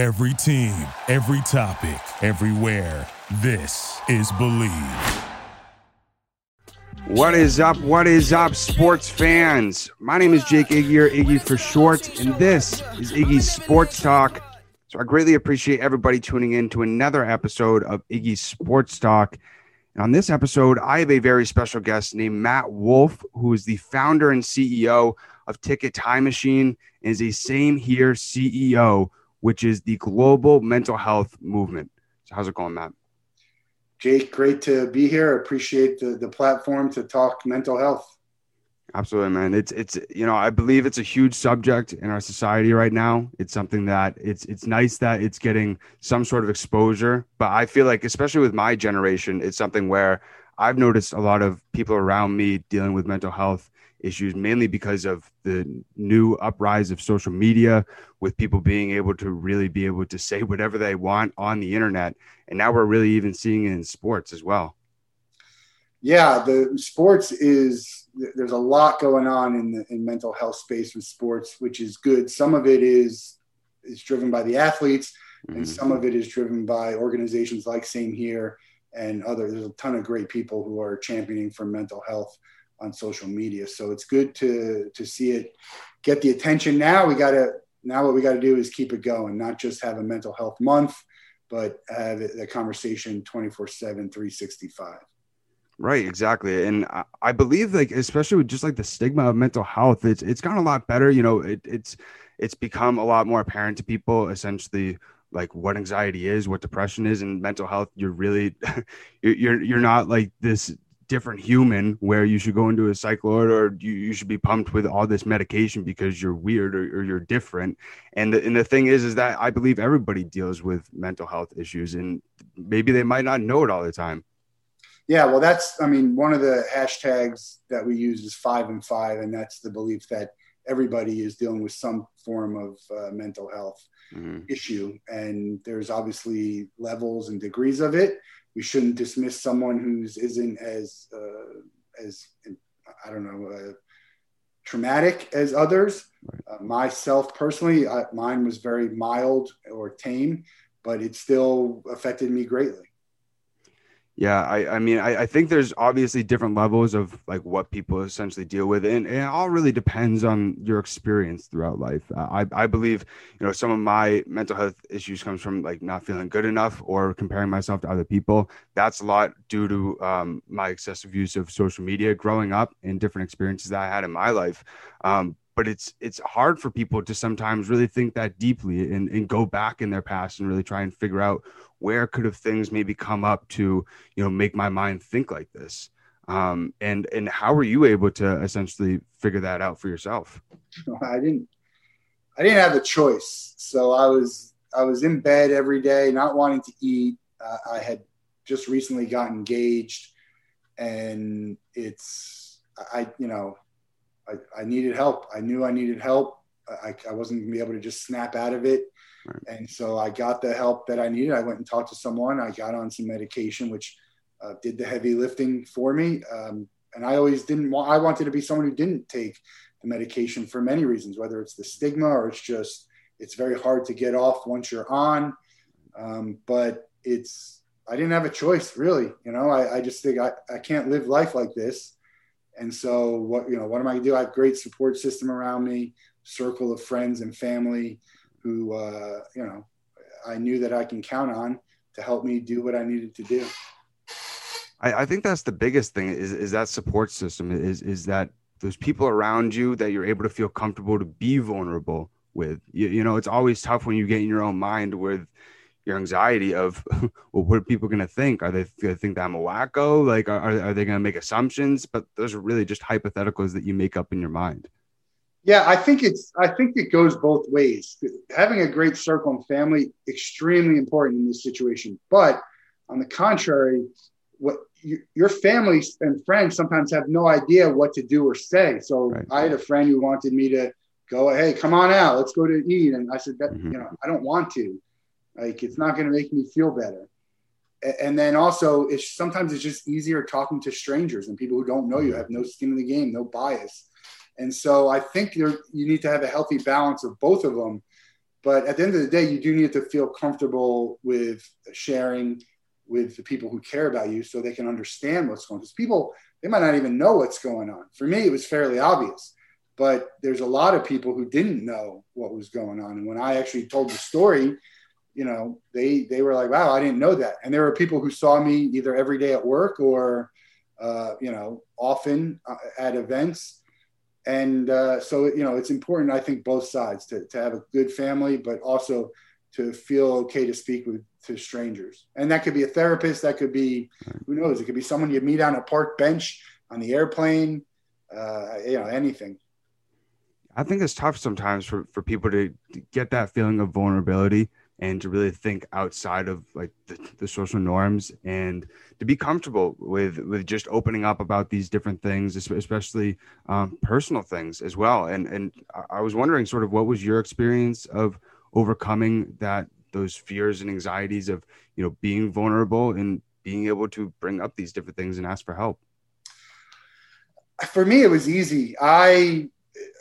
Every team, every topic, everywhere. This is Believe. What is up? What is up, sports fans? My name is Jake Iggy, or Iggy for short, and this is Iggy's Sports Talk. So I greatly appreciate everybody tuning in to another episode of Iggy's Sports Talk. And on this episode, I have a very special guest named Matt Wolf, who is the founder and CEO of Ticket Time Machine and is a Same Here CEO, which is the global mental health movement. So how's it going, Matt? Jake, great to be here. Appreciate the, the platform to talk mental health. Absolutely, man. It's it's you know I believe it's a huge subject in our society right now. It's something that it's it's nice that it's getting some sort of exposure, but I feel like especially with my generation, it's something where I've noticed a lot of people around me dealing with mental health issues mainly because of the new uprise of social media with people being able to really be able to say whatever they want on the internet. And now we're really even seeing it in sports as well. Yeah the sports is there's a lot going on in the in mental health space with sports which is good. Some of it is is driven by the athletes mm-hmm. and some of it is driven by organizations like same here and other there's a ton of great people who are championing for mental health on social media. So it's good to to see it get the attention. Now we got to now what we got to do is keep it going, not just have a mental health month, but have the conversation 24 7 365 right exactly and i believe like especially with just like the stigma of mental health it's it's gotten a lot better you know it, it's it's become a lot more apparent to people essentially like what anxiety is what depression is and mental health you're really you're you're not like this different human where you should go into a cycle or you, you should be pumped with all this medication because you're weird or, or you're different. And the, and the thing is, is that I believe everybody deals with mental health issues and maybe they might not know it all the time. Yeah, well, that's, I mean, one of the hashtags that we use is five and five. And that's the belief that everybody is dealing with some form of uh, mental health mm-hmm. issue. And there's obviously levels and degrees of it we shouldn't dismiss someone who's isn't as uh, as I don't know uh, traumatic as others. Uh, myself personally, I, mine was very mild or tame, but it still affected me greatly. Yeah, I, I mean, I, I think there's obviously different levels of like what people essentially deal with, and, and it all really depends on your experience throughout life. Uh, I, I believe, you know, some of my mental health issues comes from like not feeling good enough or comparing myself to other people. That's a lot due to um, my excessive use of social media growing up and different experiences that I had in my life. Um, but it's it's hard for people to sometimes really think that deeply and, and go back in their past and really try and figure out where could have things maybe come up to you know make my mind think like this. Um, and and how were you able to essentially figure that out for yourself? I didn't i didn't have a choice. So i was i was in bed every day not wanting to eat. Uh, i had just recently got engaged and it's i you know I, I needed help. I knew I needed help. I, I wasn't gonna be able to just snap out of it. Right. And so I got the help that I needed. I went and talked to someone. I got on some medication, which uh, did the heavy lifting for me. Um, and I always didn't want, I wanted to be someone who didn't take the medication for many reasons, whether it's the stigma or it's just, it's very hard to get off once you're on. Um, but it's, I didn't have a choice really. You know, I, I just think I, I can't live life like this. And so what, you know, what am I gonna do? I have great support system around me, circle of friends and family who, uh, you know, I knew that I can count on to help me do what I needed to do. I, I think that's the biggest thing is, is that support system is, is that those people around you that you're able to feel comfortable to be vulnerable with, you, you know, it's always tough when you get in your own mind with, your anxiety of well what are people going to think? Are they going to think that i'm a wacko? Like are, are they going to make assumptions? But those are really just hypotheticals that you make up in your mind. Yeah i think it's i think it goes both ways. Having a great circle and family extremely important in this situation. But on the contrary what you, your family and friends sometimes have no idea what to do or say. So right. i had a friend who wanted me to go hey come on out. Let's go to eat. And i said that mm-hmm. you know i don't want to like it's not going to make me feel better. And then also, it's sometimes it's just easier talking to strangers and people who don't know you, have no skin in the game, no bias. And so I think you you need to have a healthy balance of both of them. but at the end of the day, you do need to feel comfortable with sharing with the people who care about you so they can understand what's going on. Because people, they might not even know what's going on. For me, it was fairly obvious, but there's a lot of people who didn't know what was going on. And when I actually told the story, you know, they they were like, "Wow, I didn't know that." And there were people who saw me either every day at work or, uh, you know, often uh, at events. And uh, so, you know, it's important, I think, both sides to, to have a good family, but also to feel okay to speak with to strangers. And that could be a therapist, that could be who knows, it could be someone you meet on a park bench, on the airplane, uh, you know, anything. I think it's tough sometimes for, for people to, to get that feeling of vulnerability and to really think outside of like the, the, social norms and to be comfortable with with just opening up about these different things especially um, personal things as well. And and i was wondering sort of what was your experience of overcoming that those fears and anxieties of you know being vulnerable and being able to bring up these different things and ask for help? For me it was easy. I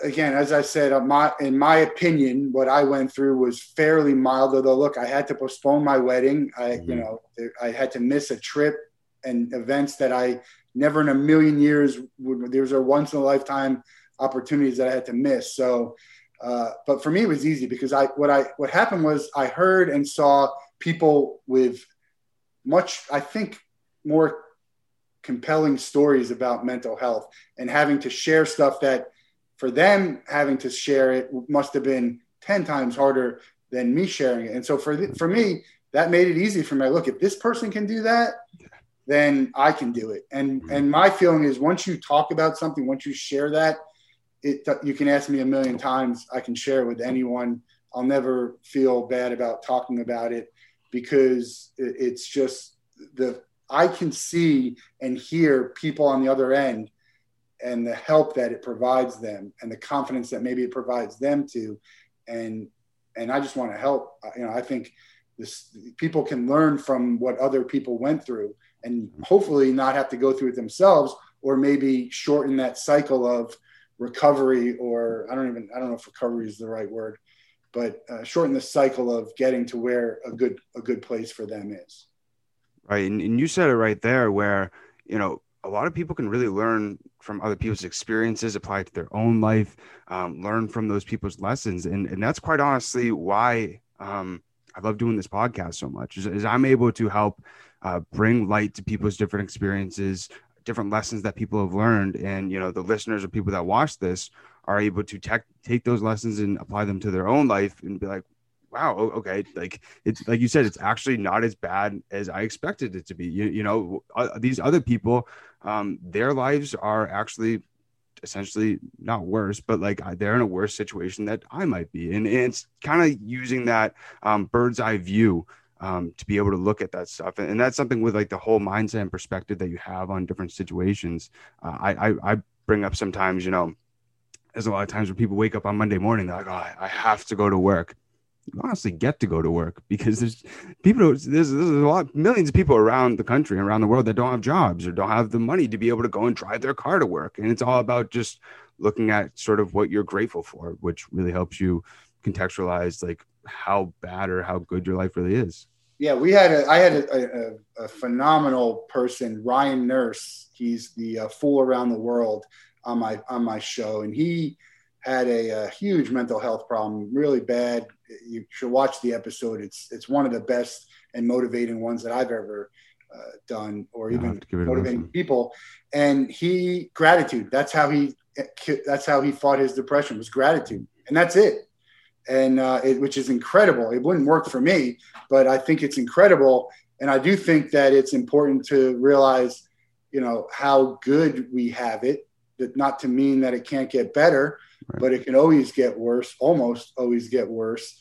again as i said my in my opinion what i went through was fairly mild although look i had to postpone my wedding i mm-hmm. you know i had to miss a trip and events that i never in a million years would there's a once in a lifetime opportunities that i had to miss so uh, but for me, it was easy because I what I what happened was I heard and saw people with much, I think, more compelling stories about mental health and having to share stuff that for them having to share it must have been 10 times harder than me sharing it. And so for the, for me, that made it easy for me. Look, if this person can do that, then I can do it. And mm-hmm. and my feeling is once you talk about something, once you share that, it you can ask me a million times i can share it with anyone i'll never feel bad about talking about it because it's just the i can see and hear people on the other end and the help that it provides them and the confidence that maybe it provides them to and and i just want to help you know i think this people can learn from what other people went through and hopefully not have to go through it themselves or maybe shorten that cycle of recovery or I don't even I don't know if recovery is the right word, but uh, shorten the cycle of getting to where a good a good place for them is. Right, and, and you said it right there, where you know a lot of people can really learn from other people's experiences, apply it to their own life, um, learn from those people's lessons, and and that's quite honestly why um, I love doing this podcast so much. Is, is I'm able to help uh, bring light to people's different experiences, different lessons that people have learned and you know the listeners or people that watch this are able to tech, take those lessons and apply them to their own life and be like wow okay like it's like you said it's actually not as bad as i expected it to be you, you know uh, these other people um their lives are actually essentially not worse but like they're in a worse situation that i might be and, and it's kind of using that um, bird's eye view um, to be able to look at that stuff. And, and, that's something with like the whole mindset and perspective that you have on different situations. Uh, I, I, I bring up sometimes, you know, there's a lot of times when people wake up on Monday morning, they're like, oh, I, I have to go to work. Honestly get to go to work because there's people, there's, there's a lot, millions of people around the country, around the world that don't have jobs or don't have the money to be able to go and drive their car to work. And it's all about just looking at sort of what you're grateful for, which really helps you contextualize like how bad or how good your life really is. Yeah, we had a I had a, a, a phenomenal person, Ryan Nurse. He's the uh, fool around the world on my on my show, and he had a, a, huge mental health problem, really bad. You should watch the episode. It's it's one of the best and motivating ones that I've ever uh, done, or even motivating people. And he gratitude. That's how he that's how he fought his depression was gratitude, and that's it and uh, it, which is incredible. It wouldn't work for me, but I think it's incredible, and I do think that it's important to realize, you know, how good we have it. That not to mean that it can't get better, but it can always get worse, almost always get worse.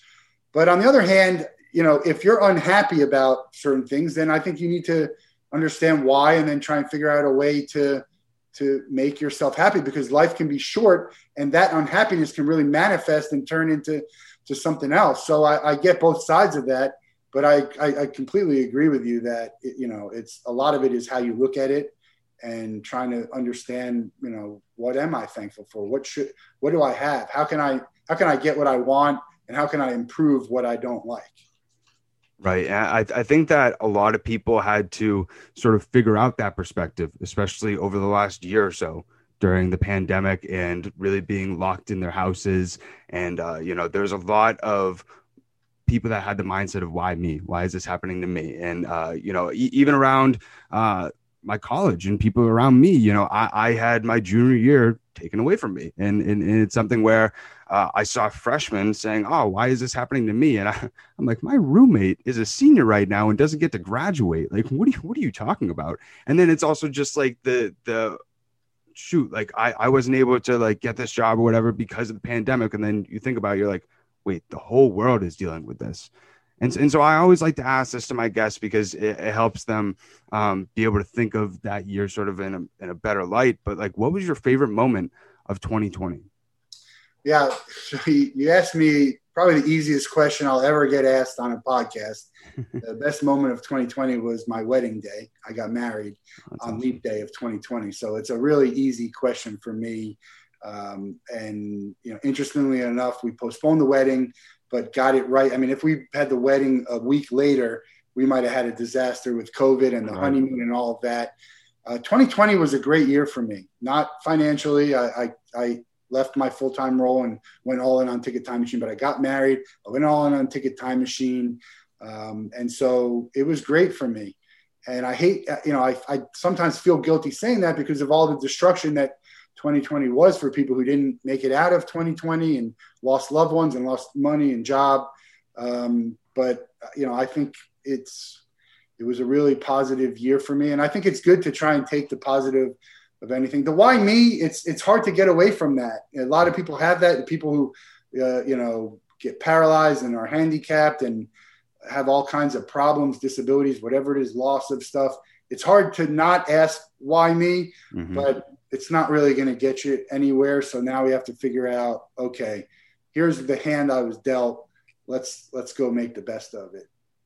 But on the other hand, you know, if you're unhappy about certain things, then I think you need to understand why, and then try and figure out a way to to make yourself happy because life can be short and that unhappiness can really manifest and turn into to something else. So i, I get both sides of that but I, I, I completely agree with you that it, you know it's a lot of it is how you look at it and trying to understand you know what am i thankful for what should what do i have how can i how can i get what i want and how can I improve what I don't like. Right. I, I think that a lot of people had to sort of figure out that perspective, especially over the last year or so during the pandemic and really being locked in their houses. And, uh, you know, there's a lot of people that had the mindset of why me? Why is this happening to me? And, uh, you know, e- even around uh, my college and people around me, you know, I, I had my junior year taken away from me. And, and, and it's something where uh, I saw freshmen saying, "Oh, why is this happening to me?" And I, am like, "My roommate is a senior right now and doesn't get to graduate. Like, what are you, what are you talking about?" And then it's also just like the the shoot, like I I wasn't able to like get this job or whatever because of the pandemic. And then you think about, it, you're like, wait, the whole world is dealing with this. And, and so I always like to ask this to my guests because it, it helps them um, be able to think of that year sort of in a, in a better light. But like, what was your favorite moment of 2020? Yeah, so you asked me probably the easiest question I'll ever get asked on a podcast. the best moment of 2020 was my wedding day. I got married That's on awesome. leap day of 2020. So it's a really easy question for me. Um, and you know, interestingly enough, we postponed the wedding, but got it right. I mean, if we had the wedding a week later, we might have had a disaster with COVID and the right. honeymoon and all of that. Uh, 2020 was a great year for me. Not financially, I, I, I left my full time role and went all in on Ticket Time Machine. But I got married, I went all in on Ticket Time Machine, um, and so it was great for me. And I hate, you know, I, I sometimes feel guilty saying that because of all the destruction that 2020 was for people who didn't make it out of 2020 and lost loved ones and lost money and job. Um, but you know, I think it's it was a really positive year for me, and I think it's good to try and take the positive of anything. The why me, it's it's hard to get away from that. A lot of people have that. People who uh, you know get paralyzed and are handicapped and have all kinds of problems, disabilities, whatever it is, loss of stuff. It's hard to not ask why me, mm-hmm. but it's not really going to get you anywhere. So now we have to figure out, okay, here's the hand I was dealt. Let's let's go make the best of it.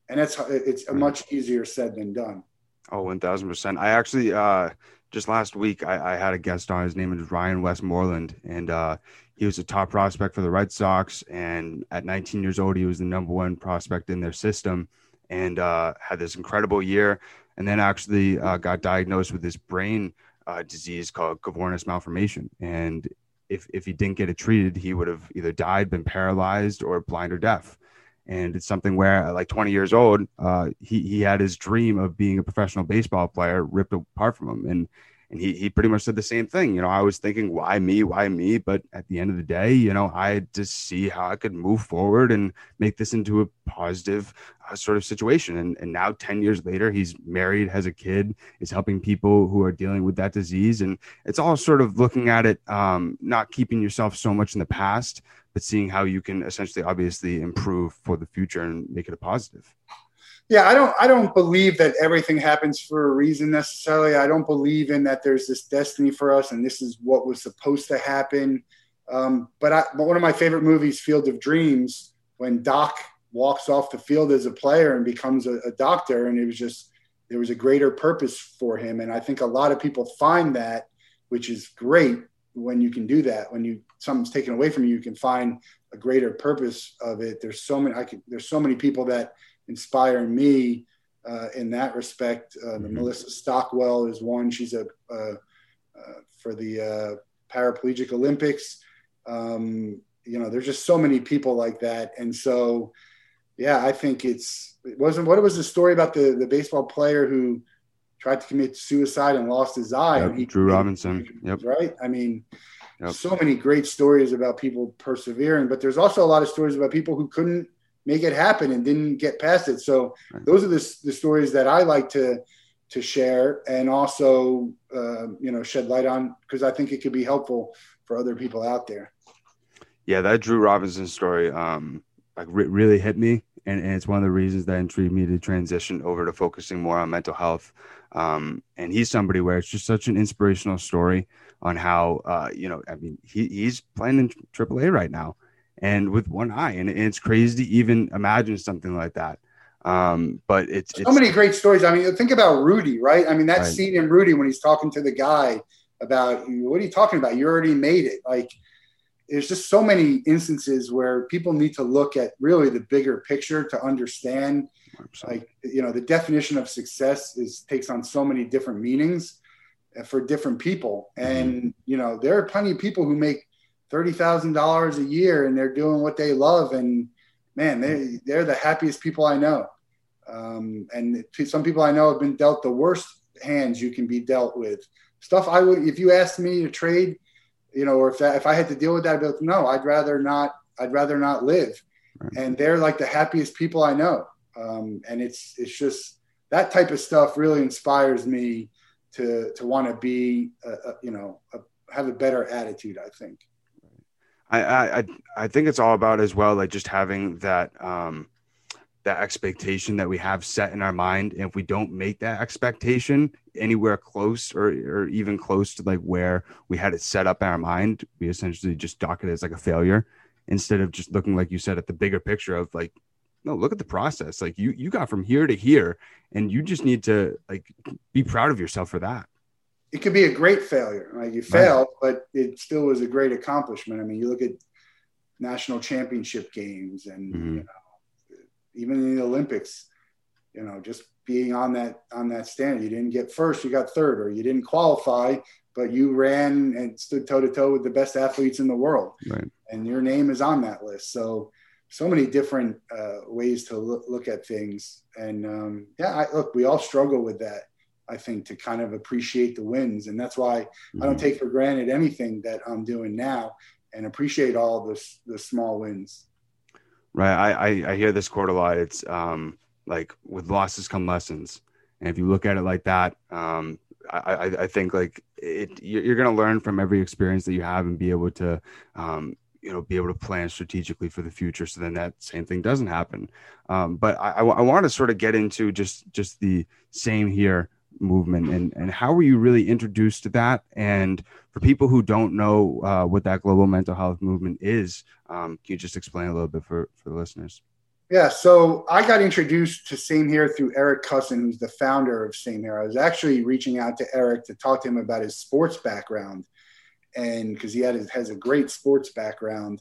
And it's it's a much easier said than done. Oh, one thousand percent. I actually uh, just last week I, I, had a guest on. His name is Ryan Westmoreland, and uh, he was a top prospect for the Red Sox. And at 19 years old, he was the number one prospect in their system, and uh, had this incredible year. And then actually uh, got diagnosed with this brain uh, disease called cavernous malformation. And if if he didn't get it treated, he would have either died, been paralyzed, or blind or deaf and it's something where like 20 years old uh, he, he had his dream of being a professional baseball player ripped apart from him and and he, he pretty much said the same thing you know i was thinking why me? Why me? But at the end of the day you know i had to see how i could move forward and make this into a positive uh, sort of situation. And, and now 10 years later he's married has a kid is helping people who are dealing with that disease. And it's all sort of looking at it um, not keeping yourself so much in the past but seeing how you can essentially obviously improve for the future and make it a positive yeah i don't i don't believe that everything happens for a reason necessarily. I don't believe in that there's this destiny for us and this is what was supposed to happen. Um, but I, but one of my favorite movies field of dreams when doc walks off the field as a player and becomes a, a doctor and it was just there was a greater purpose for him. And i think a lot of people find that which is great when you can do that. When you something's taken away from you you can find a greater purpose of it. There's so many i could there's so many people that inspire me uh, in that respect uh, mm-hmm. melissa stockwell is one she's a uh, uh for the uh, paraplegic olympics um, you know there's just so many people like that and so yeah i think it's it wasn't what it was the story about the the baseball player who tried to commit suicide and lost his eye. Yep, he, Drew Robinson. Yep. Right. I mean, yep. so many great stories about people persevering, but there's also a lot of stories about people who couldn't make it happen and didn't get past it. So right. those are the, the stories that I like to to share and also uh, you know shed light on because I think it could be helpful for other people out there. Yeah, that Drew Robinson story um, like re- really hit me, and, and it's one of the reasons that intrigued me to transition over to focusing more on mental health um, and he's somebody where it's just such an inspirational story on how, uh, you know, I mean, he, he's playing in AAA right now and with one eye. And, it's crazy to even imagine something like that. Um, but it's, so many great stories. I mean, think about Rudy, right? I mean, that right. scene in Rudy when he's talking to the guy about what are you talking about? You already made it. Like, there's just so many instances where people need to look at really the bigger picture to understand like you know the definition of success is takes on so many different meanings for different people and you know there are plenty of people who make $30,000 a year and they're doing what they love and man they they're the happiest people I know um, and some people I know have been dealt the worst hands you can be dealt with stuff I would if you asked me to trade you know, or if that, if I had to deal with that, I'd be like, no, I'd rather not, I'd rather not live. Right. And they're like the happiest people I know. Um, and it's, it's just that type of stuff really inspires me to, to want to be, a, a, you know, a, have a better attitude, I think. I, I, I think it's all about as well, like just having that, um, that expectation that we have set in our mind. And if we don't make that expectation anywhere close or, or even close to like where we had it set up in our mind, we essentially just dock it as like a failure instead of just looking, like you said, at the bigger picture of like, no, look at the process. Like you, you got from here to here and you just need to like be proud of yourself for that. It could be a great failure. Like you failed, right. but it still was a great accomplishment. I mean, you look at national championship games and, mm-hmm. you know, even in the Olympics, you know, just being on that on that stand. You didn't get first, you got third, or you didn't qualify, but you ran and stood toe to toe with the best athletes in the world, right. and your name is on that list. So, so many different uh, ways to look, look at things, and um, yeah, I, look, we all struggle with that. I think to kind of appreciate the wins, and that's why mm-hmm. I don't mm-hmm. take for granted anything that I'm doing now, and appreciate all the the small wins. Right. I, I, I hear this quote a lot. It's um, like with losses come lessons. And if you look at it like that, um, I, I, think like it, you're going to learn from every experience that you have and be able to, um, you know, be able to plan strategically for the future. So then that same thing doesn't happen. Um, but I, I, I want to sort of get into just, just the same here movement and, and how were you really introduced to that? And for people who don't know uh, what that global mental health movement is, um, can you just explain a little bit for, for the listeners? Yeah, so I got introduced to Same Here through Eric Kussin, who's the founder of Same Here. I was actually reaching out to Eric to talk to him about his sports background, and because he had has a great sports background,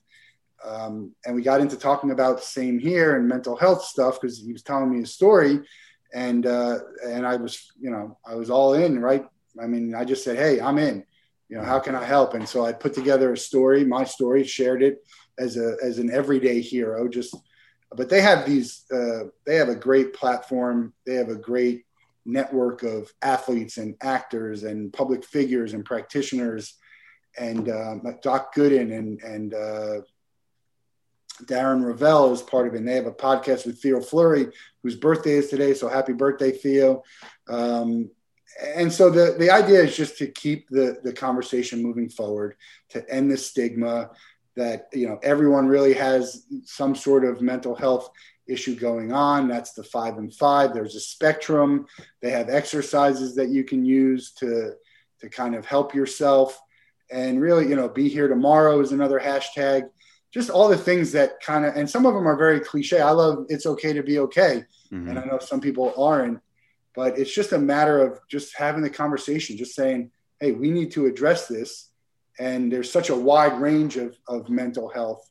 um, and we got into talking about Same Here and mental health stuff because he was telling me his story, and uh, and I was you know I was all in right. I mean I just said hey I'm in, you know how can I help? And so I put together a story, my story, shared it as a as an everyday hero. Just but they have these uh, they have a great platform. They have a great network of athletes and actors and public figures and practitioners and um, Doc Gooden and and uh, Darren Rovell is part of it. And they have a podcast with Theo Fleury, whose birthday is today. So happy birthday, Theo. Um, and so the, the idea is just to keep the, the conversation moving forward, to end the stigma that, you know, everyone really has some sort of mental health issue going on. That's the five and five. There's a spectrum. They have exercises that you can use to, to kind of help yourself. And really, you know, be here tomorrow is another hashtag just all the things that kind of, and some of them are very cliche. I love it's okay to be okay. Mm-hmm. And I know some people aren't, but it's just a matter of just having the conversation, just saying, hey, we need to address this. And there's such a wide range of, of mental health.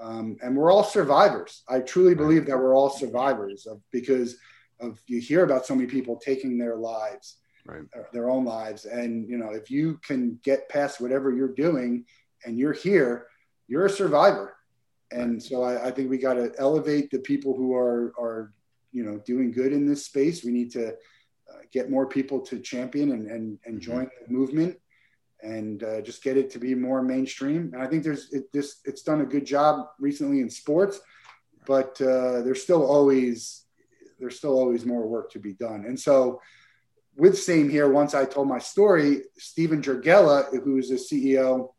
Um, and we're all survivors. I truly believe that we're all survivors of, because of you hear about so many people taking their lives, right. Uh, their own lives. And, you know, if you can get past whatever you're doing and you're here, you're a survivor. And so I, I think we got to elevate the people who are, are, you know, doing good in this space. We need to uh, get more people to champion and, and, and mm-hmm. join the movement and uh, just get it to be more mainstream. And I think there's it, this, it's done a good job recently in sports, but uh, there's still always, there's still always more work to be done. And so with same here, once I told my story, Stephen Jurgella, who is the CEO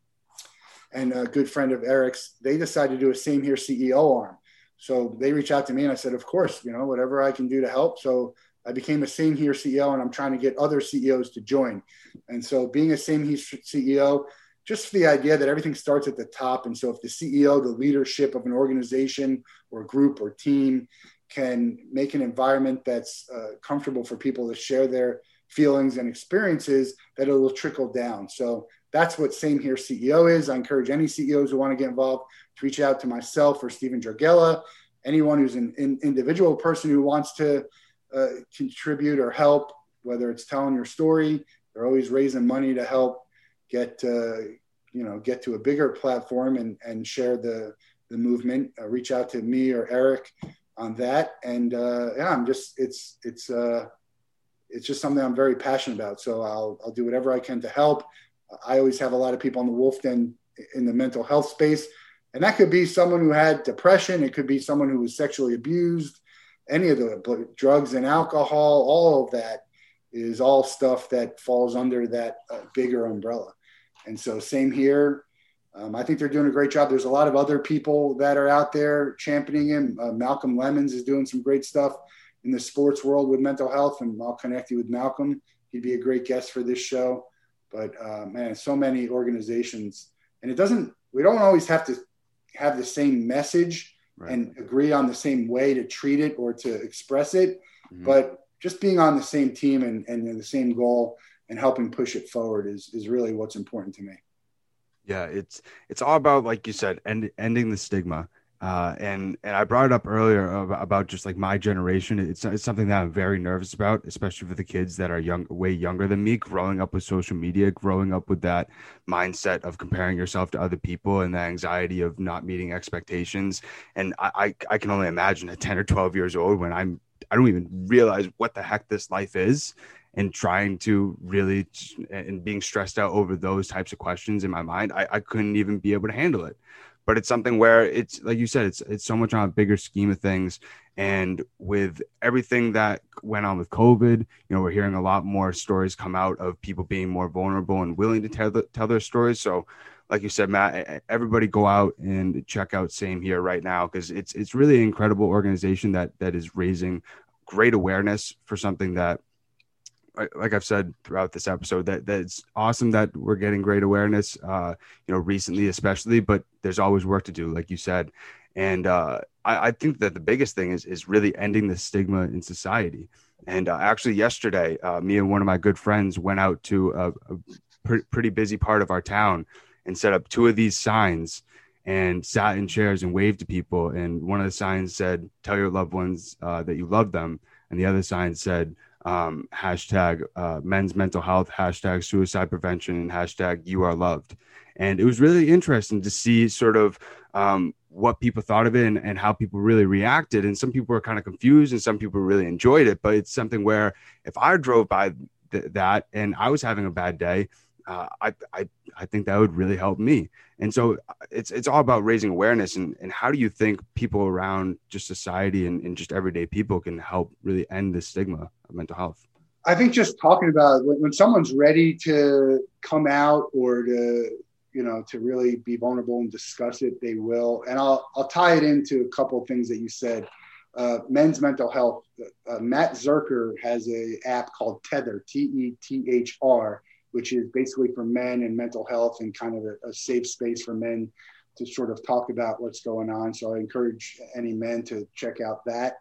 and a good friend of Eric's, they decided to do a same here CEO arm. So they reached out to me and I said, of course, you know, whatever I can do to help. So I became a same here CEO and I'm trying to get other CEOs to join. And so being a same here CEO, just the idea that everything starts at the top. And so if the CEO, the leadership of an organization or group or team can make an environment that's uh, comfortable for people to share their feelings and experiences, that it will trickle down. So that's what Same Here CEO is. I encourage any CEOs who want to get involved to reach out to myself or Stephen Dragella, anyone who's an, individual person who wants to uh, contribute or help, whether it's telling your story. They're always raising money to help get uh, you know get to a bigger platform and and share the the movement. Uh, reach out to me or Eric on that, and uh, yeah, I'm just it's it's uh, it's just something I'm very passionate about. So I'll I'll do whatever I can to help. I always have a lot of people on the Wolf Den in the mental health space, and that could be someone who had depression. It could be someone who was sexually abused. Any of the drugs and alcohol, all of that is all stuff that falls under that uh, bigger umbrella. And so, same here. Um, I think they're doing a great job. There's a lot of other people that are out there championing him. Uh, Malcolm Lemons is doing some great stuff in the sports world with mental health, and I'll connect you with Malcolm. He'd be a great guest for this show. But uh, man, so many organizations, and it doesn't. We don't always have to have the same message right. and agree on the same way to treat it or to express it, mm-hmm. but just being on the same team and, and the same goal and helping push it forward is is really what's important to me. Yeah, it's it's all about like you said, end, ending the stigma. Uh, and and I brought it up earlier about, about, just like my generation. It's it's something that I'm very nervous about, especially for the kids that are young, way younger than me, growing up with social media, growing up with that mindset of comparing yourself to other people and the anxiety of not meeting expectations. And I I, I can only imagine at 10 or 12 years old when I'm I don't even realize what the heck this life is and trying to really and being stressed out over those types of questions in my mind I, I couldn't even be able to handle it but it's something where it's like you said it's it's so much on a bigger scheme of things. And with everything that went on with covid you know we're hearing a lot more stories come out of people being more vulnerable and willing to tell the, tell their stories. So like you said matt everybody go out and check out same here right now because it's it's really an incredible organization that that is raising great awareness for something that like I've said throughout this episode, that that's awesome that we're getting great awareness, uh, you know, recently especially, but there's always work to do, like you said. And uh, I, I, think that the biggest thing is is really ending the stigma in society. And uh, actually, yesterday, uh, me and one of my good friends went out to a, a pr- pretty busy part of our town and set up two of these signs and sat in chairs and waved to people. And one of the signs said, "Tell your loved ones uh, that you love them," and the other sign said um, hashtag uh, men's mental health, hashtag suicide prevention, and hashtag you are loved. And it was really interesting to see sort of um, what people thought of it and, and, how people really reacted. And some people were kind of confused and some people really enjoyed it. But it's something where if I drove by th- that and I was having a bad day, uh, I, I, I think that would really help me. And so uh, it's, it's all about raising awareness and, and how do you think people around just society and, and just everyday people can help really end the stigma of mental health? I think just talking about when, when someone's ready to come out or to, you know, to really be vulnerable and discuss it, they will. And I'll, I'll tie it into a couple things that you said. Uh, men's mental health. Uh, Matt Zerker has a app called Tethr, T E T H R, which is basically for men and mental health and kind of a, a, safe space for men to sort of talk about what's going on. So I encourage any men to check out that.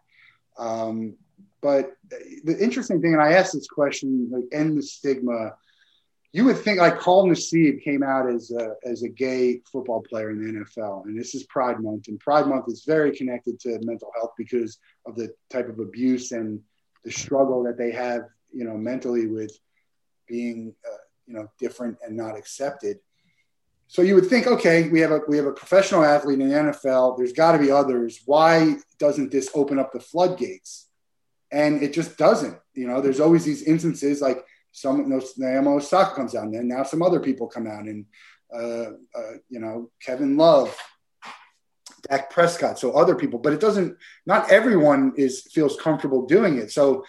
Um, but the interesting thing, and I asked this question, like, end the stigma. You would think like Carl Nassib came out as a, as a gay football player in the NFL, and this is Pride Month, and Pride Month is very connected to mental health because of the type of abuse and the struggle that they have, you know, mentally with being uh, you know different and not accepted. So you would think, okay, we have a we have a professional athlete in the NFL. There's got to be others. Why doesn't this open up the floodgates? And it just doesn't. You know, there's always these instances like some no, Naomi Osaka comes out, and then now some other people come out, and uh, uh, you know, Kevin Love, Dak Prescott, so other people. But it doesn't. Not everyone is feels comfortable doing it. So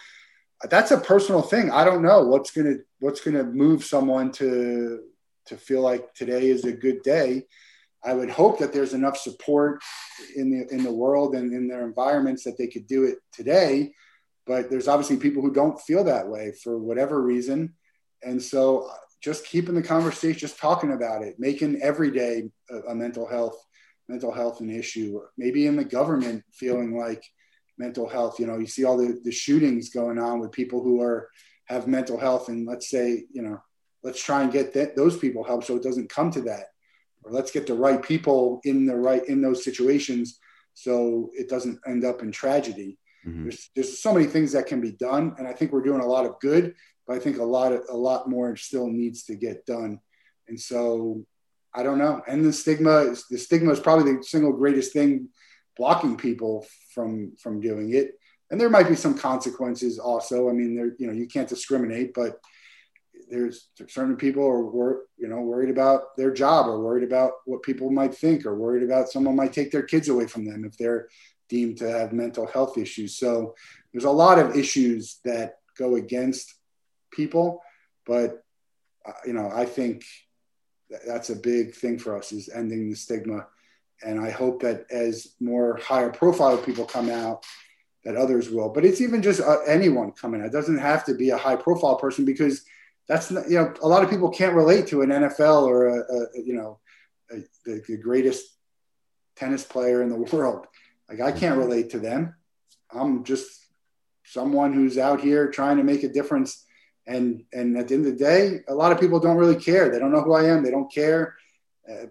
that's a personal thing. I don't know what's gonna what's gonna move someone to to feel like today is a good day. I would hope that there's enough support in the in the world and in their environments that they could do it today. But there's obviously people who don't feel that way for whatever reason, and so uh, just keeping the conversation, just talking about it, making every day a, a mental health mental health an issue. Maybe in the government feeling like mental health. You know, you see all the, the shootings going on with people who are have mental health, and let's say, you know, let's try and get that, those people help so it doesn't come to that or let's get the right people in the right in those situations so it doesn't end up in tragedy mm-hmm. there's, there's so many things that can be done and i think we're doing a lot of good but i think a lot of a lot more still needs to get done and so i don't know and the stigma is the stigma is probably the single greatest thing blocking people from from doing it. And there might be some consequences also. I mean there you know you can't discriminate but there's certain people are wor- you know worried about their job or worried about what people might think or worried about someone might take their kids away from them if they're deemed to have mental health issues. So there's a lot of issues that go against people but uh, you know i think that's a big thing for us is ending the stigma and i hope that as more higher profile people come out that others will but it's even just uh, anyone coming out it doesn't have to be a high profile person because that's not, you know a lot of people can't relate to an NFL or a, a you know a, the, the greatest tennis player in the world. Like I can't relate to them. I'm just someone who's out here trying to make a difference. And and at the end of the day, a lot of people don't really care. They don't know who I am. They don't care. Uh,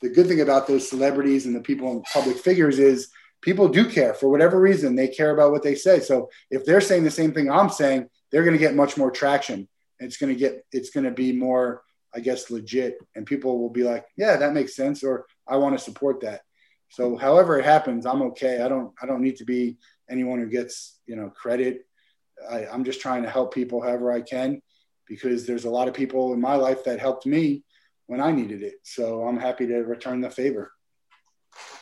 the good thing about those celebrities and the people in public figures is people do care for whatever reason. They care about what they say. So if they're saying the same thing I'm saying, they're going to get much more traction. It's going to get it's going to be more i guess legit. And people will be like yeah that makes sense or i want to support that. So however it happens i'm okay. I don't i don't need to be anyone who gets you know credit. I, i'm just trying to help people however i can because there's a lot of people in my life that helped me when i needed it. So i'm happy to return the favor.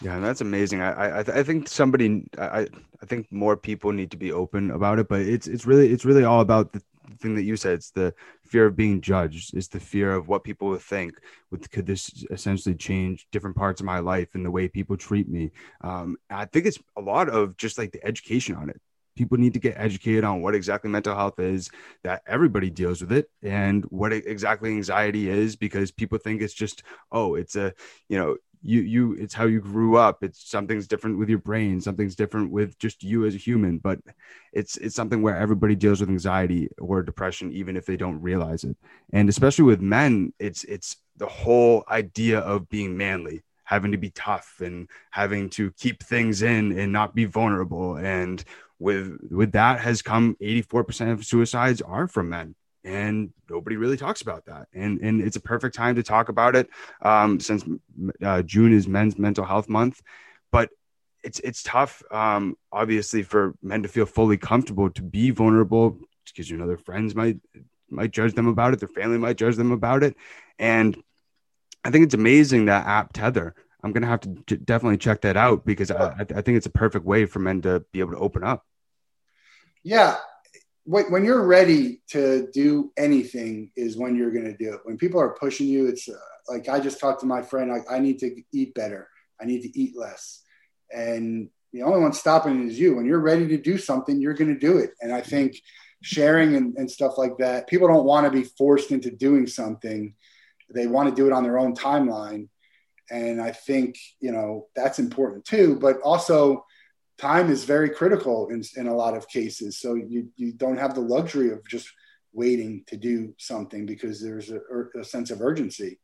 Yeah, that's amazing. I I, I think somebody I I think more people need to be open about it, but it's it's really it's really all about the thing that you said. It's the fear of being judged. It's the fear of what people will think. With could this essentially change different parts of my life and the way people treat me? Um, i think it's a lot of just like the education on it people need to get educated on what exactly mental health is that everybody deals with it and what exactly anxiety is because people think it's just oh it's a you know you you it's how you grew up. It's something's different with your brain something's different with just you as a human. But it's it's something where everybody deals with anxiety or depression even if they don't realize it. And especially with men it's it's the whole idea of being manly having to be tough and having to keep things in and not be vulnerable. And with with that has come 84% of suicides are from men. And nobody really talks about that. And and it's a perfect time to talk about it um, since uh, june is men's mental health month. But it's it's tough um, obviously for men to feel fully comfortable to be vulnerable because you know their friends might might judge them about it their family might judge them about it. And i think it's amazing that app Tethr i'm gonna have to definitely check that out because I, I think it's a perfect way for men to be able to open up yeah when you're ready to do anything is when you're going to do it. When people are pushing you, it's uh, like I just talked to my friend. I, I need to eat better. I need to eat less. And the only one stopping is you. When you're ready to do something, you're going to do it. And I think sharing and, and stuff like that, people don't want to be forced into doing something. They want to do it on their own timeline. And I think, you know, that's important too. But also, time is very critical in, in a lot of cases. So you, you don't have the luxury of just waiting to do something because there's a, a sense of urgency.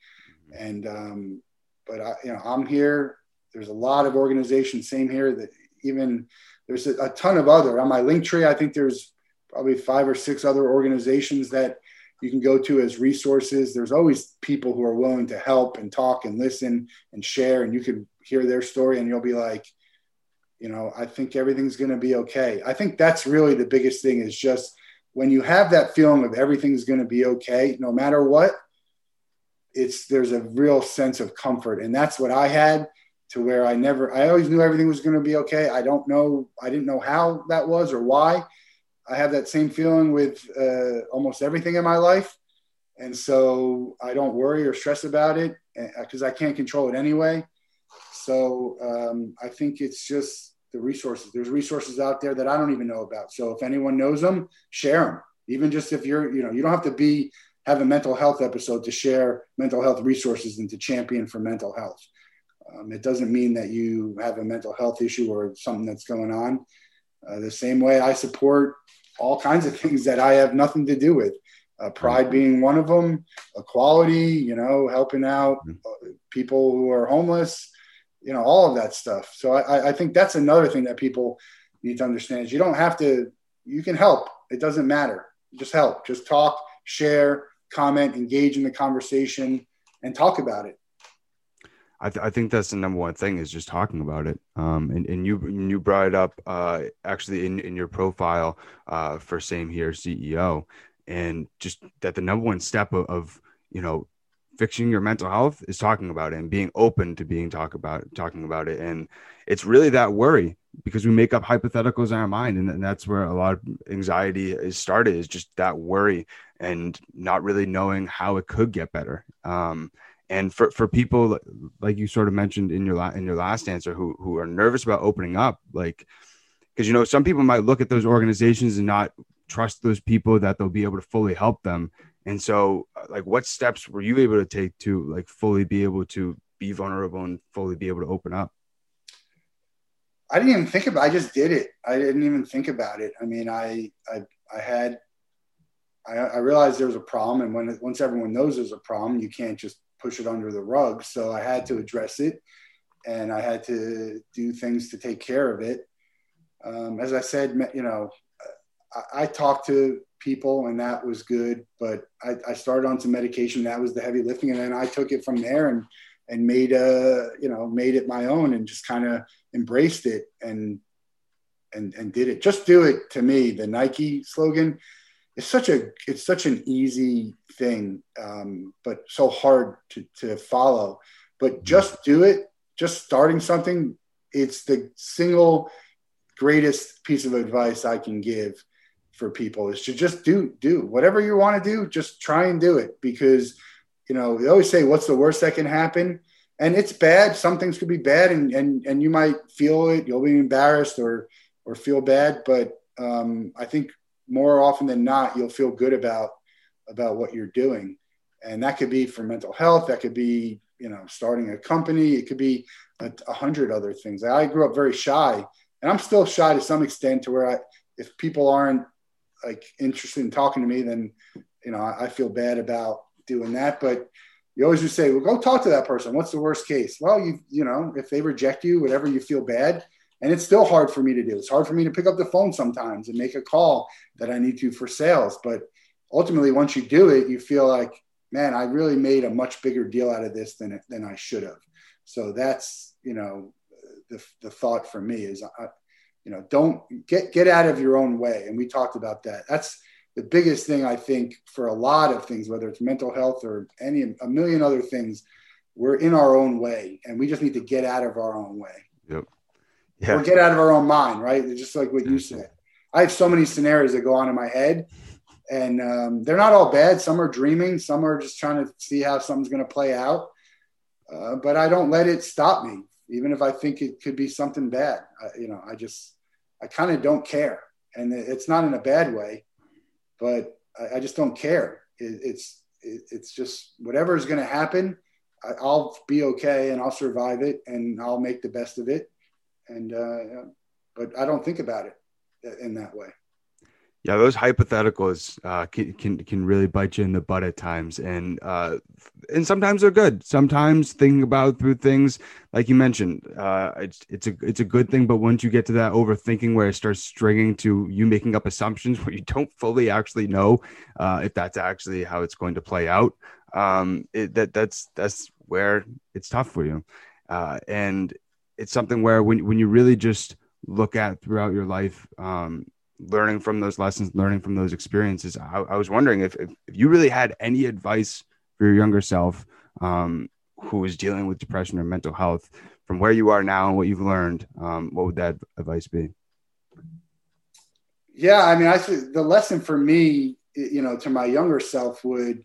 Mm-hmm. And, um, but I, you know, I'm here. There's a lot of organizations, same here that even there's a, a ton of other on my Linktree. I think there's probably five or six other organizations that you can go to as resources. There's always people who are willing to help and talk and listen and share, and you can hear their story and you'll be like, you know i think everything's going to be okay. I think that's really the biggest thing is just when you have that feeling of everything's going to be okay no matter what it's there's a real sense of comfort. And that's what i had to where i never i always knew everything was going to be okay. I don't know i didn't know how that was or why. I have that same feeling with uh, almost everything in my life. And so i don't worry or stress about it because uh, i can't control it anyway so um, I think it's just the resources. There's resources out there that I don't even know about. So if anyone knows them, share them. Even just if you're, you know, you don't have to be have a mental health episode to share mental health resources and to champion for mental health. Um, it doesn't mean that you have a mental health issue or something that's going on. Uh, the same way I support all kinds of things that I have nothing to do with. uh, pride being one of them, equality, you know, helping out Mm-hmm. people who are homeless, you know, all of that stuff. So I, I think that's another thing that people need to understand is you don't have to, you can help. It doesn't matter. Just help, just talk, share, comment, engage in the conversation and talk about it. I, th- I think that's the number one thing is just talking about it. Um, and, and you you brought it up uh, actually in, in your profile uh, for same here CEO, and just that the number one step of, of you know fixing your mental health is talking about it and being open to being talk about talking about it. And it's really that worry because we make up hypotheticals in our mind, and, and that's where a lot of anxiety is started is just that worry and not really knowing how it could get better. Um, and for, for people like you sort of mentioned in your la- in your last answer who who are nervous about opening up like because you know some people might look at those organizations and not trust those people that they'll be able to fully help them and so like what steps were you able to take to like fully be able to be vulnerable and fully be able to open up I didn't even think about. I just did it. I didn't even think about it. I mean, I I I had. I, I realized there was a problem, and when once everyone knows there's a problem, you can't just push it under the rug. So I had to address it, and I had to do things to take care of it. Um, as I said, you know, I, I, talked to people, and that was good. But I, I started on some medication. That was the heavy lifting, and then I took it from there and and made a you know made it my own and just kind of embraced it and and and did it just do it to me the nike slogan is such a it's such an easy thing um, but so hard to, to follow but just do it just starting something it's the single greatest piece of advice i can give for people is to just do do whatever you want to do just try and do it because you know, they always say, what's the worst that can happen? And it's bad. Some things could be bad and, and, and you might feel it. You'll be embarrassed or, or feel bad. But um, I think more often than not, you'll feel good about, about what you're doing. And that could be for mental health. That could be, you know, starting a company. It could be a, a hundred other things. I grew up very shy and I'm still shy to some extent to where I, if people aren't like interested in talking to me, then, you know, I, I feel bad about doing that. But you always just say, well, go talk to that person. What's the worst case? Well, you, you know, if they reject you, whatever, you feel bad. And it's still hard for me to do. It's hard for me to pick up the phone sometimes and make a call that I need to for sales. But ultimately, once you do it, you feel like, man, I really made a much bigger deal out of this than, than I should have. So that's, you know, the, the thought for me is, uh, you know, don't get, get out of your own way. And we talked about that. That's, the biggest thing I think for a lot of things, whether it's mental health or any a million other things, we're in our own way, and we just need to get out of our own way. Yep. Yeah. Or get out of our own mind, right? It's just like what you said. I have so many scenarios that go on in my head, and um, they're not all bad. Some are dreaming. Some are just trying to see how something's going to play out. Uh, but I don't let it stop me, even if I think it could be something bad. I, you know, I just I kind of don't care, and it's not in a bad way but I, I just don't care. It, it's it, it's just whatever is going to happen. I, will be okay and I'll survive it and I'll make the best of it. And uh, but I don't think about it in that way. Yeah, those hypotheticals uh, can, can can really bite you in the butt at times, and uh, and sometimes they're good. Sometimes thinking about through things, like you mentioned, uh, it's it's a it's a good thing. But once you get to that overthinking, where it starts stringing to you making up assumptions where you don't fully actually know uh, if that's actually how it's going to play out, um, it, that that's that's where it's tough for you, uh, and it's something where when when you really just look at throughout your life. Um, learning from those lessons, learning from those experiences. I, I was wondering if, if, if, you really had any advice for your younger self um, who is dealing with depression or mental health from where you are now and what you've learned, um, what would that advice be? Yeah, I mean, I the lesson for me, you know, to my younger self would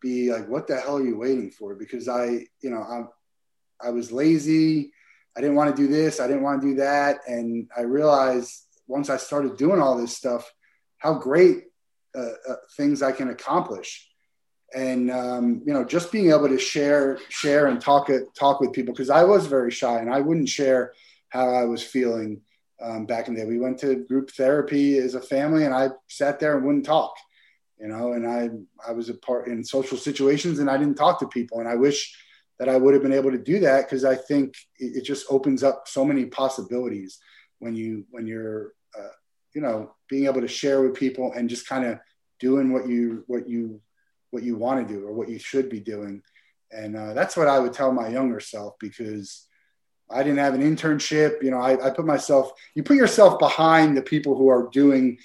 be like, what the hell are you waiting for? Because I, you know, I, I was lazy. I didn't want to do this. I didn't want to do that. And I realized once I started doing all this stuff, how great uh, uh, things I can accomplish. And um, you know, just being able to share, share, and talk talk with people because I was very shy and I wouldn't share how I was feeling um, back in the day. We went to group therapy as a family, and I sat there and wouldn't talk. you know, and I I was a part in social situations and I didn't talk to people, and I wish that I would have been able to do that because I think it, it, just opens up so many possibilities when you when you're uh, you know being able to share with people and just kind of doing what you what you what you want to do or what you should be doing. And uh, that's what i would tell my younger self because i didn't have an internship. You know I, I put myself you put yourself behind the people who are doing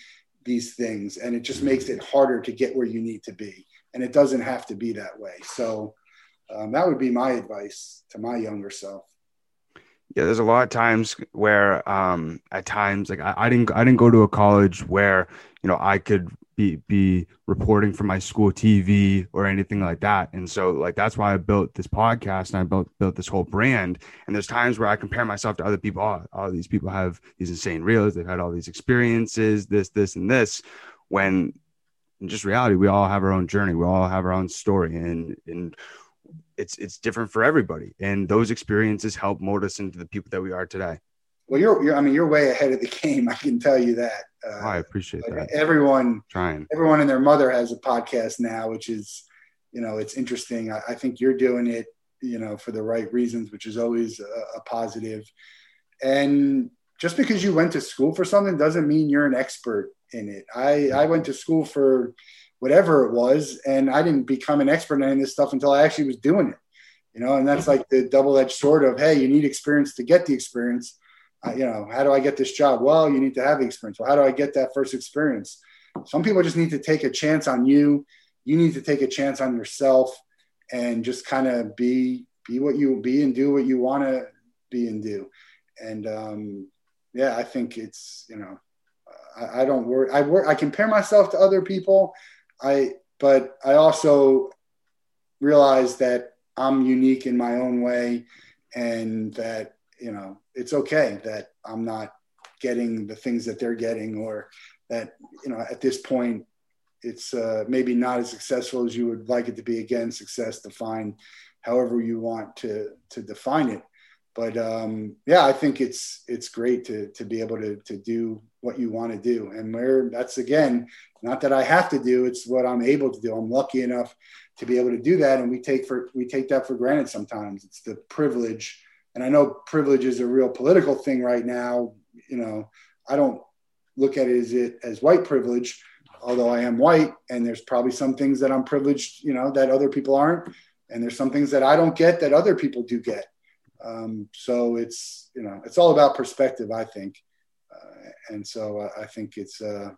these things and it just makes it harder to get where you need to be. And it doesn't have to be that way. So um, that would be my advice to my younger self yeah there's a lot of times where um at times like I, I, didn't i didn't go to a college where you know i could be be reporting for my school tv or anything like that. And so like that's why i built this podcast and i built built this whole brand. And there's times where i compare myself to other people. Oh, all these people have these insane reels. They've had all these experiences this this and this. When in just reality we all have our own journey. We all have our own story. And and it's it's different for everybody. And those experiences help mold us into the people that we are today. Well you're, you're i mean you're way ahead of the game i can tell you that. Uh, i appreciate like that. everyone trying. everyone and their mother has a podcast now which is you know it's interesting. I, I think you're doing it you know for the right reasons which is always a, a positive. And just because you went to school for something doesn't mean you're an expert in it. I i went to school for whatever it was. And I didn't become an expert in any of this stuff until I actually was doing it, you know, and that's like the double edged sword of, Hey, you need experience to get the experience. Uh, you know, how do I get this job? Well, you need to have the experience. Well, how do I get that first experience? Some people just need to take a chance on you. You need to take a chance on yourself and just kind of be, be what you be and do what you want to be and do. And, um, yeah, I think it's, you know, I, I don't worry. I work, I compare myself to other people I but I also realize that I'm unique in my own way and that you know it's okay that I'm not getting the things that they're getting or that you know at this point it's uh, maybe not as successful as you would like it to be. Again success defined however you want to to define it. But um, yeah i think it's it's great to to be able to to do what you want to do. And where that's again, not that I have to do, it's what I'm able to do. I'm lucky enough to be able to do that. And we take for we take that for granted sometimes. It's the privilege. And I know privilege is a real political thing right now. You know, I don't look at it as it as white privilege, although I am white, and there's probably some things that I'm privileged, you know, that other people aren't. And there's some things that I don't get that other people do get. Um, so it's you know it's all about perspective, I think and so uh, I think it's uh,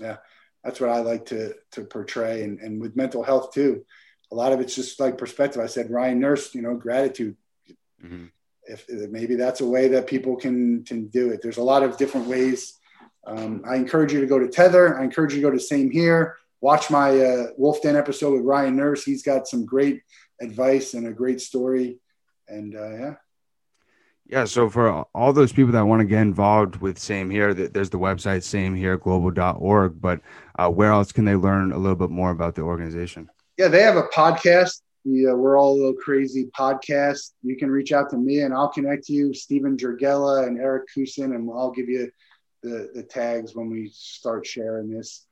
yeah, that's what I like to to portray, and and with mental health too, a lot of it's just like perspective. I said Ryan Nurse, you know, gratitude. Mm-hmm. If, if maybe that's a way that people can can do it. There's a lot of different ways. Um, I encourage you to go to Tethr. I encourage you to go to Same Here. Watch my uh, Wolf Den episode with Ryan Nurse. He's got some great advice and a great story. And uh, yeah, yeah, so for all those people that want to get involved with Same Here, there's the website samehereglobal.org. But uh, where else can they learn a little bit more about the organization? Yeah, they have a podcast. The uh, We're All a Little Crazy podcast. You can reach out to me and I'll connect you, Stephen Jergella and Eric Kussin, and I'll give you the, the tags when we start sharing this.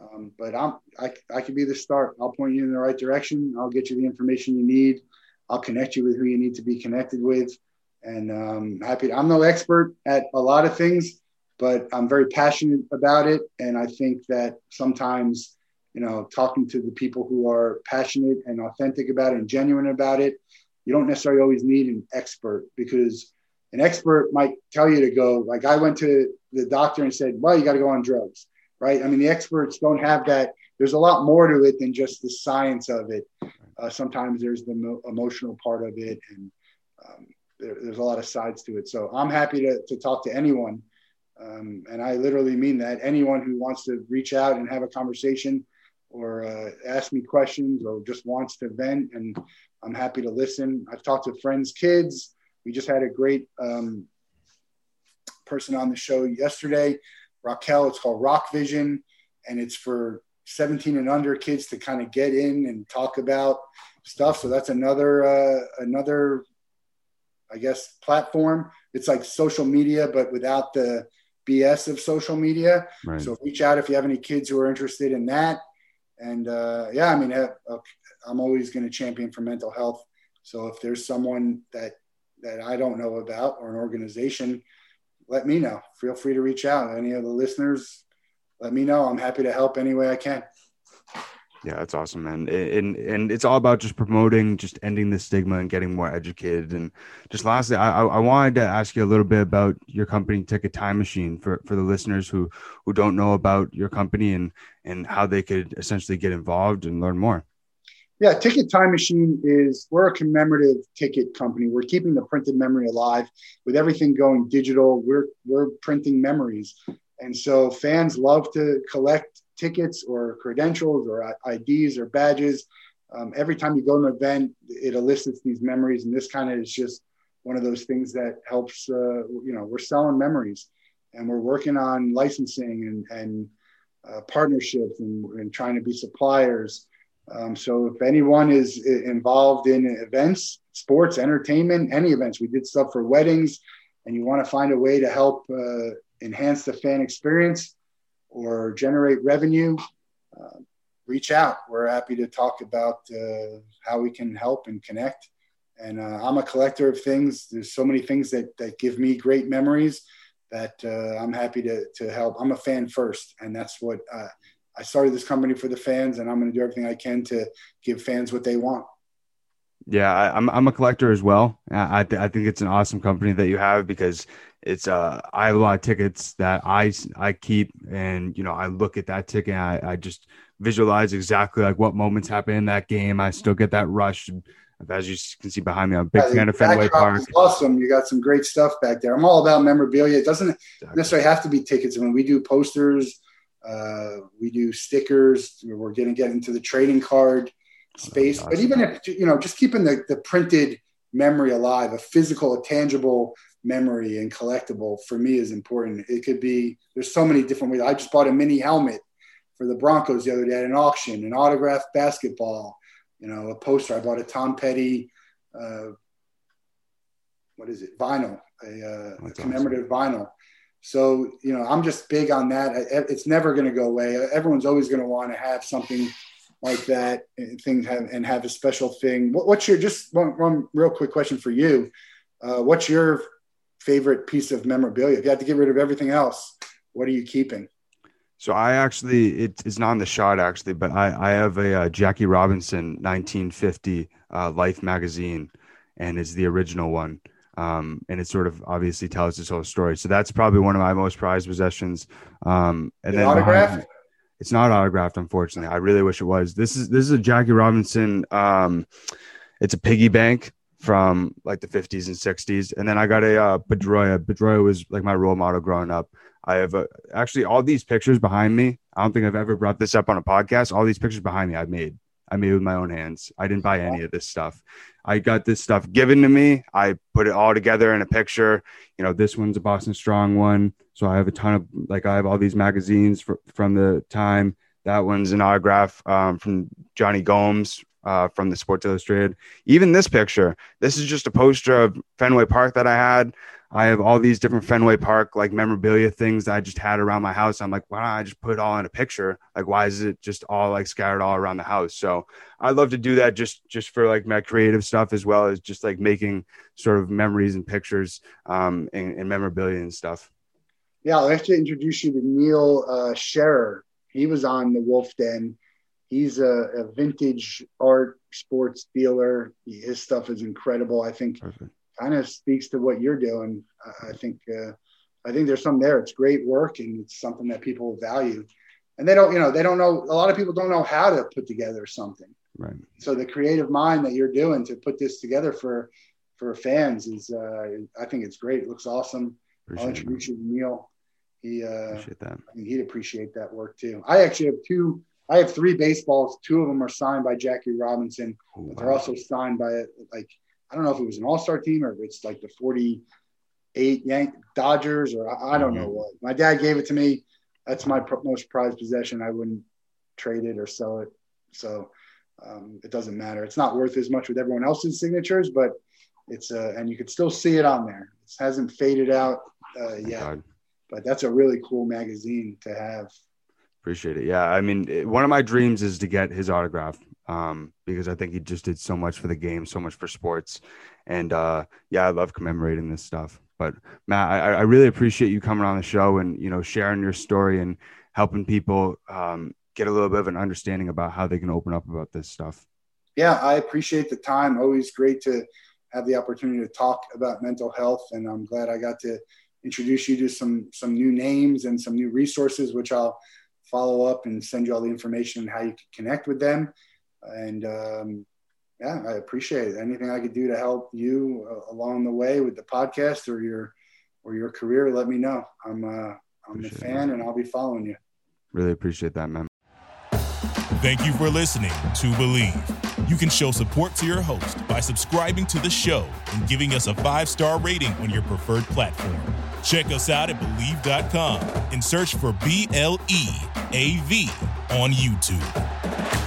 Um, but I'm I, I can be the start. I'll point you in the right direction. I'll get you the information you need. I'll connect you with who you need to be connected with and um, happy. I'm no expert at a lot of things, but I'm very passionate about it. And I think that sometimes, you know, talking to the people who are passionate and authentic about it and genuine about it, you don't necessarily always need an expert because an expert might tell you to go. Like I went to the doctor and said, "Well, you got to go on drugs." Right? I mean, the experts don't have that. There's a lot more to it than just the science of it. Uh, sometimes there's the mo- emotional part of it, and um, there, there's a lot of sides to it. So I'm happy to, to talk to anyone. Um, and I literally mean that anyone who wants to reach out and have a conversation or uh, ask me questions or just wants to vent. And I'm happy to listen. I've talked to friends' kids. We just had a great um, person on the show yesterday, Raquel. It's called Rock Vision, and it's for 17 and under kids to kind of get in and talk about stuff. So that's another uh, another I guess, platform. It's like social media, but without the BS of social media. Right. So reach out if you have any kids who are interested in that. And uh, yeah, I mean, uh, I'm always going to champion for mental health. So if there's someone that that I don't know about or an organization, let me know. Feel free to reach out. Any of the listeners, let me know. I'm happy to help any way I can. Yeah, that's awesome, man. And and it's all about just promoting, just ending the stigma and getting more educated. And just lastly, I I wanted to ask you a little bit about your company, Ticket Time Machine, for for the listeners who who don't know about your company and and how they could essentially get involved and learn more. Yeah, Ticket Time Machine is we're a commemorative ticket company. We're keeping the printed memory alive with everything going digital. We're we're printing memories, and so fans love to collect tickets or credentials or IDs or badges. Um, every time you go to an event, it elicits these memories, and this kind of is just one of those things that helps. Uh, you know, we're selling memories, and we're working on licensing and and uh, partnerships and, and, trying to be suppliers. Um, so if anyone is involved in events, sports, entertainment, any events, we did stuff for weddings, and you want to find a way to help uh, enhance the fan experience or generate revenue, uh, reach out. We're happy to talk about uh, how we can help and connect. And uh, I'm a collector of things. There's so many things that, that give me great memories that uh, I'm happy to, to help. I'm a fan first, and that's what uh, I started this company for the fans, and I'm going to do everything I can to give fans what they want. Yeah, I, am I'm, I'm a collector as well. I th- I think it's an awesome company that you have because it's uh I have a lot of tickets that I I keep and you know I look at that ticket I, I just visualize exactly like what moments happen in that game. I still get that rush. As you can see behind me, I'm a big yeah, fan of Fenway Park. Awesome, you got some great stuff back there. I'm all about memorabilia. It doesn't exactly. necessarily have to be tickets. I mean, we do posters, uh, we do stickers. We're going to get into the trading card space. But even if you know, just keeping the, the printed memory alive, a physical, a tangible memory and collectible for me is important. It could be there's so many different ways. I just bought a mini helmet for the Broncos the other day at an auction, an autographed basketball, you know, a poster. I bought a Tom Petty, uh, what is it, vinyl, a, uh, a commemorative awesome. vinyl. So you know, I'm just big on that. It's never going to go away. Everyone's always going to want to have something like that and things have, and have a special thing. What, what's your just one, one, real quick question for you? Uh, what's your favorite piece of memorabilia? If you had to get rid of everything else, what are you keeping? So I actually it is not in the shot actually, but I I have a uh, Jackie Robinson 1950 uh, Life magazine, and it's the original one. Um, and it sort of obviously tells this whole story. So that's probably one of my most prized possessions. Um, and the then autographed? It's not autographed, unfortunately. I really wish it was. This is this is a Jackie Robinson. Um, it's a piggy bank from like the 50s and 60s, and then I got a uh, Pedroia. Pedroia was like my role model growing up. I have a, actually all these pictures behind me. I don't think I've ever brought this up on a podcast. All these pictures behind me, I've made. I made with my own hands. I didn't buy any of this stuff. I got this stuff given to me. I put it all together in a picture. You know, this one's a Boston Strong one. So I have a ton of like I have all these magazines for, from the time. That one's an autograph um, from Jonny Gomes uh, from the Sports Illustrated. Even this picture, this is just a poster of Fenway Park that I had. I have all these different Fenway Park like memorabilia things that I just had around my house. I'm like, why don't I just put it all in a picture? Like, why is it just all like scattered all around the house? So I love to do that just just for like my creative stuff as well as just like making sort of memories and pictures um, and, and memorabilia and stuff. Yeah, I'll have to introduce you to Neil uh, Scherer. He was on the Wolf Den. He's a, a vintage art sports dealer. His stuff is incredible. I think Perfect kind of speaks to what you're doing. I, I think uh, I think there's some there. It's great work and it's something that people value. And they don't, you know, they don't know. A lot of people don't know how to put together something. Right. So the creative mind that you're doing to put this together for for fans is, uh, I think it's great. It looks awesome. Appreciate I'll introduce you to Neil. He, uh, appreciate that. I think he'd appreciate that work too. I actually have two. I have three baseballs. Two of them are signed by Jackie Robinson. Oh, wow. They're also signed by like I don't know if it was an all star team or if it's like the 48 Yank Dodgers or I, I don't mm-hmm. know what. My dad gave it to me. That's my pr- most prized possession. I wouldn't trade it or sell it. So um, it doesn't matter. It's not worth as much with everyone else's signatures, but it's uh, and you could still see it on there. It hasn't faded out uh, yet. God. But that's a really cool magazine to have Appreciate it. Yeah, I mean, it, one of my dreams is to get his autograph um, because I think he just did so much for the game, so much for sports, and uh, yeah, I love commemorating this stuff. But Matt, I, I really appreciate you coming on the show and you know sharing your story and helping people um, get a little bit of an understanding about how they can open up about this stuff. Yeah, I appreciate the time. Always great to have the opportunity to talk about mental health, and I'm glad I got to introduce you to some some new names and some new resources, which I'll follow up and send you all the information on how you can connect with them. And um, yeah, I appreciate it. Anything I could do to help you uh, along the way with the podcast or your or your career, let me know. I'm uh, I'm appreciate a fan, and I'll be following you. Really appreciate that, man. Thank you for listening to Bleav. You can show support to your host by subscribing to the show and giving us a five star rating on your preferred platform. Check us out at Bleav.com and search for B L E A V on YouTube.